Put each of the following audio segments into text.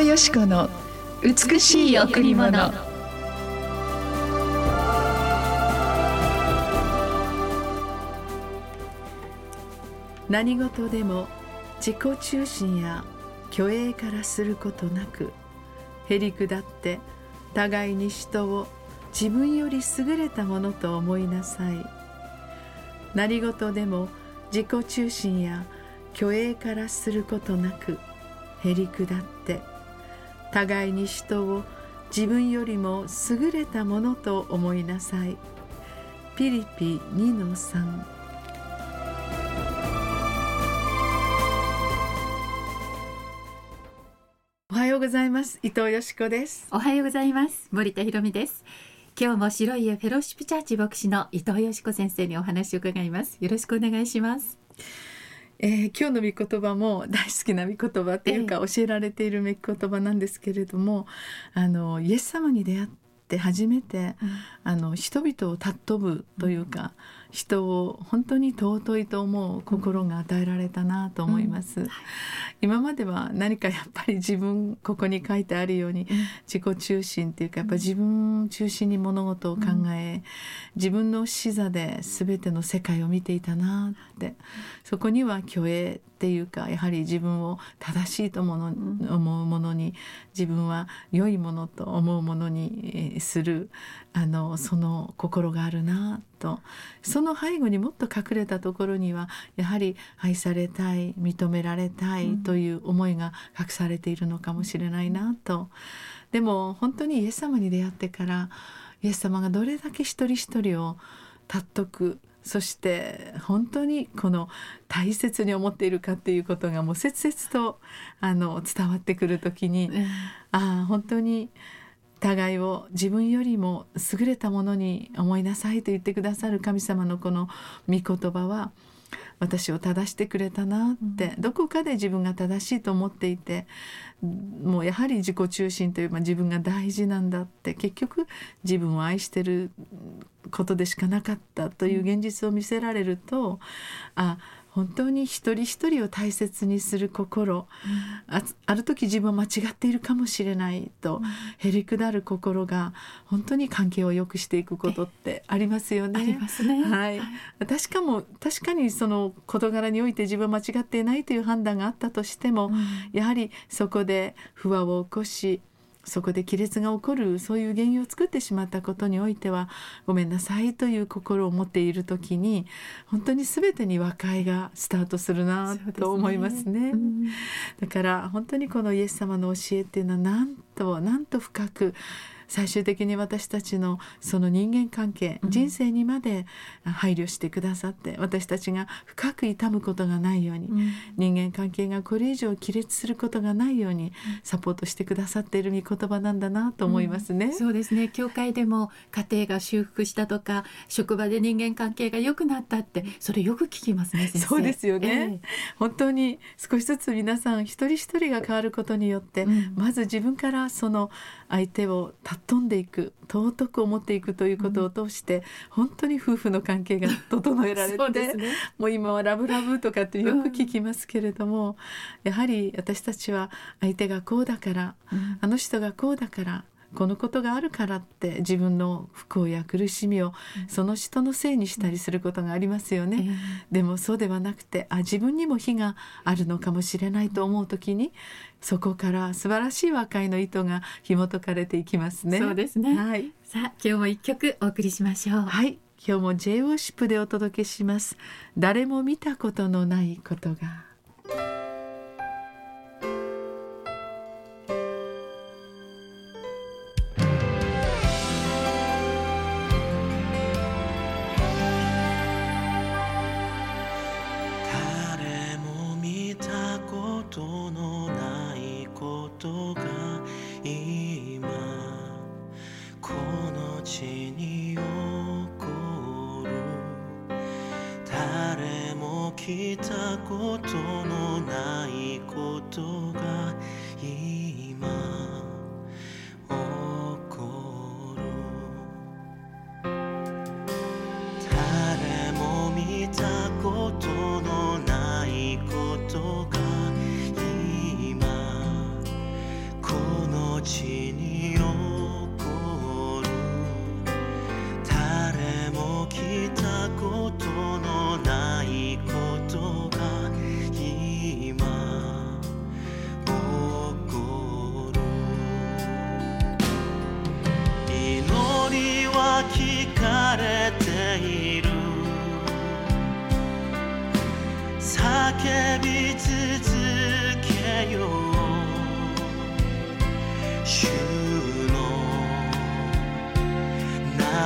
藤よし子の美しい贈り物。何事でも自己中心や虚栄からすることなくへりくだって互いに人を自分より優れたものと思いなさい。何事でも自己中心や虚栄からすることなくへりくだって。互いに人を自分よりも優れたものと思いなさい。ピリピ2の3おはようございます。伊藤よしこです。おはようございます。森田博美です。今日も白い家フェローシップチャーチ牧師の伊藤よしこ先生にお話を伺います。よろしくお願いします。えー、今日の御言葉も 大好きな御言葉っていうか、教えられている御言葉なんですけれどもあのイエス様に出会って初めて、うん、あの人々を尊ぶというか、うん人を本当に尊いと思う心が与えられたなと思います、うん、今までは何かやっぱり自分ここに書いてあるように、自己中心っていうかやっぱ自分中心に物事を考え、自分の視座で全ての世界を見ていたなって。そこには虚栄っていうかやはり自分を正しいと思うものに自分は良いものと思うものにするあのその心があるなと。その背後にもっと隠れたところにはやはり愛されたい認められたいという思いが隠されているのかもしれないなと。でも本当にイエス様に出会ってからイエス様がどれだけ一人一人を尊くそして本当にこの大切に思っているかっていうことがもう切々とあの伝わってくる時に、ああ本当に互いを自分よりも優れたものに思いなさいと言ってくださる神様のこの御言葉は私を正してくれたなって、どこかで自分が正しいと思っていてもうやはり自己中心という、まあ、自分が大事なんだって結局自分を愛してることでしかなかったという現実を見せられるとあ本当に一人一人を大切にする心、うん、あある時自分は間違っているかもしれないと、へりくだる心が本当に関係を良くしていくことってありますよね。ありますね。はい。確かも確かにその事柄において自分は間違っていないという判断があったとしても、うん、やはりそこで不和を起こしそこで亀裂が起こるそういう原因を作ってしまったことにおいてはごめんなさいという心を持っている時に本当に全てに和解がスタートするなと思いますね、ねうん、だから本当にこのイエス様の教えっていうのはなんとなんと深く最終的に私たちのその人間関係、うん、人生にまで配慮してくださって私たちが深く痛むことがないように、うん、人間関係がこれ以上亀裂することがないようにサポートしてくださっている御言葉なんだなと思いますね、うん、そうですね。教会でも家庭が修復したとか職場で人間関係が良くなったってそれよく聞きますねそうですよね、えー、本当に少しずつ皆さん一人一人が変わることによって、まず自分からその相手を尊んでいく尊く思っていくということを通して、うん、本当に夫婦の関係が整えられてね、もう今はラブラブとかってよく聞きますけれども、うん、やはり私たちは相手がこうだから、うん、あの人がこうだからこのことがあるからって自分の不幸や苦しみをその人のせいにしたりすることがありますよね、でもそうではなくてあ自分にも非があるのかもしれないと思う時にそこから素晴らしい和解の意図が紐解かれていきますね。そうですね、はい、さあ今日も一曲お送りしましょう。はい。今日も J ウォシップでお届けします。誰も見たことのないことがきたことのないことが今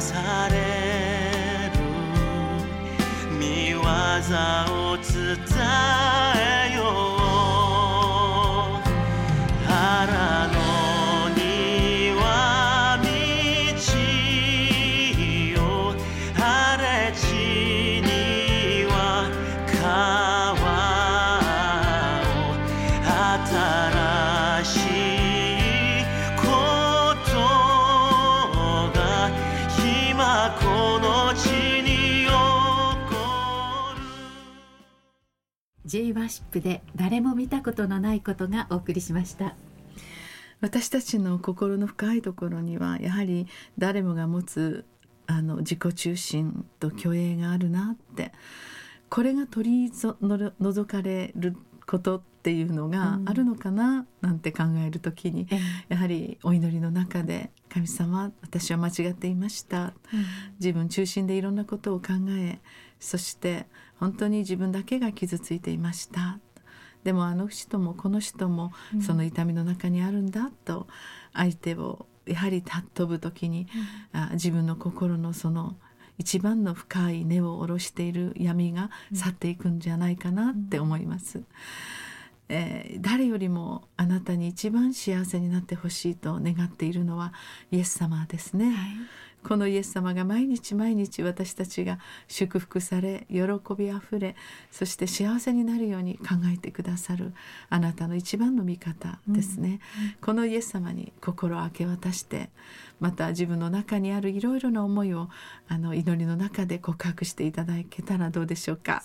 される見業を伝えよ。う腹の庭道 J ワーシップで誰も見たことのないことがお送りしました。私たちの心の深いところにはやはり誰もが持つあの自己中心と虚栄があるなってこれが取り除かれることっていうのがあるのかななんて考える時に、えやはりお祈りの中で「神様私は間違っていました」自分中心でいろんなことを考えそして本当に自分だけが傷ついていました。でもあの人もこの人もうん。その痛みの中にあるんだと相手をやはり尊ぶ時に、あ自分の心のその一番の深い根を下ろしている闇が去っていくんじゃないかなって思います。えー誰よりもあなたに一番幸せになってほしいと願っているのはイエス様ですね。はいこのイエス様が毎日毎日私たちが祝福され喜びあふれそして幸せになるように考えてくださるあなたの一番の味方ですね、このイエス様に心を明け渡してまた自分の中にあるいろいろな思いをあの祈りの中で告白していただけたらどうでしょうか。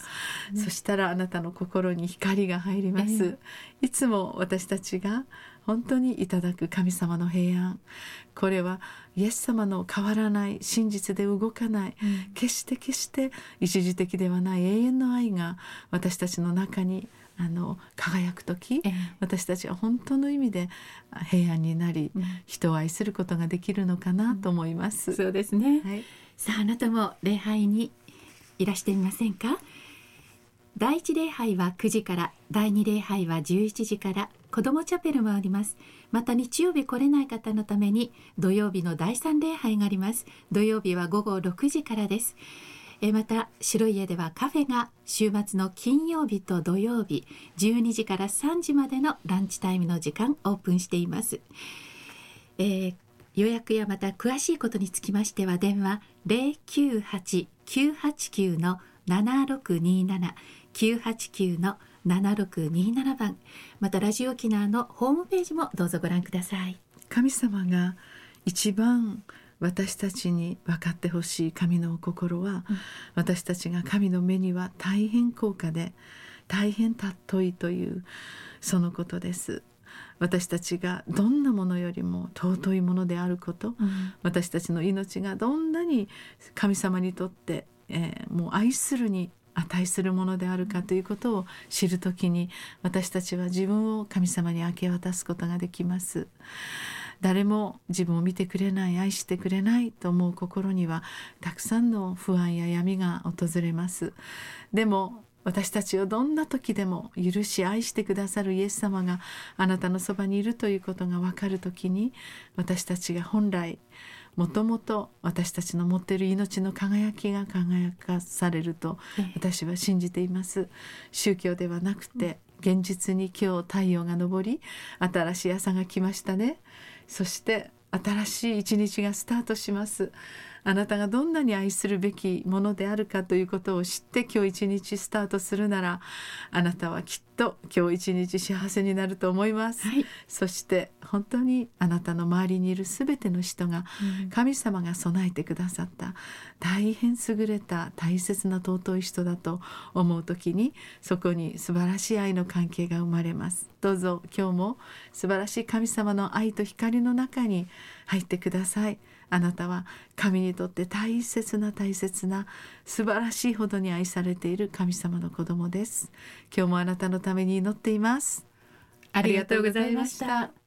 そしたらあなたの心に光が入ります、いつも私たちが本当にいただく神様の平安。これはイエス様の変わらない真実で動かない、決して決して一時的ではない永遠の愛が私たちの中にあの輝く時、ええ。私たちは本当の意味で平安になり、うん。人を愛することができるのかなと思います。そうですね、はい。さああなたも礼拝にいらしてみませんか？第一礼拝は9時から第二礼拝は11時から子どもチャペルもあります。また日曜日来れない方のために土曜日の第三礼拝があります。土曜日は午後6時からです。えまた白い家ではカフェが週末の金曜日と土曜日12時から3時までのランチタイムの時間オープンしています。えー予約やまた詳しいことにつきましては電話098-989の7627 989の7627番。またラジオ沖縄のホームページもどうぞご覧ください。神様が一番私たちに分かってほしい神のお心は、私たちが神の目には大変高価で大変尊いというそのことです。私たちがどんなものよりも尊いものであること、私たちの命がどんなに神様にとって、えーもう愛するに値するものであるかということを知るときに私たちは自分を神様に明け渡すことができます。誰も自分を見てくれない愛してくれないと思う心にはたくさんの不安や闇が訪れます。でも私たちをどんな時でも許し愛してくださるイエス様があなたのそばにいるということが分かる時に私たちが本来もともと私たちの持っている命の輝きが輝かされるとええ。私は信じています。宗教ではなくて現実に今日太陽が昇り新しい朝が来ましたね。そして新しい一日がスタートしますあなたがどんなに愛するべきものであるかということを知って今日一日スタートするならあなたはきっと今日一日幸せになると思います、はい。そして本当にあなたの周りにいるすべての人が神様が備えてくださった大変優れた大切な尊い人だと思う時にそこに素晴らしい愛の関係が生まれます。どうぞ今日も素晴らしい神様の愛と光の中に入ってくださいあなたは神にとって大切な大切な素晴らしいほどに愛されている神様の子供です。今日もあなたのために祈っています。ありがとうございました。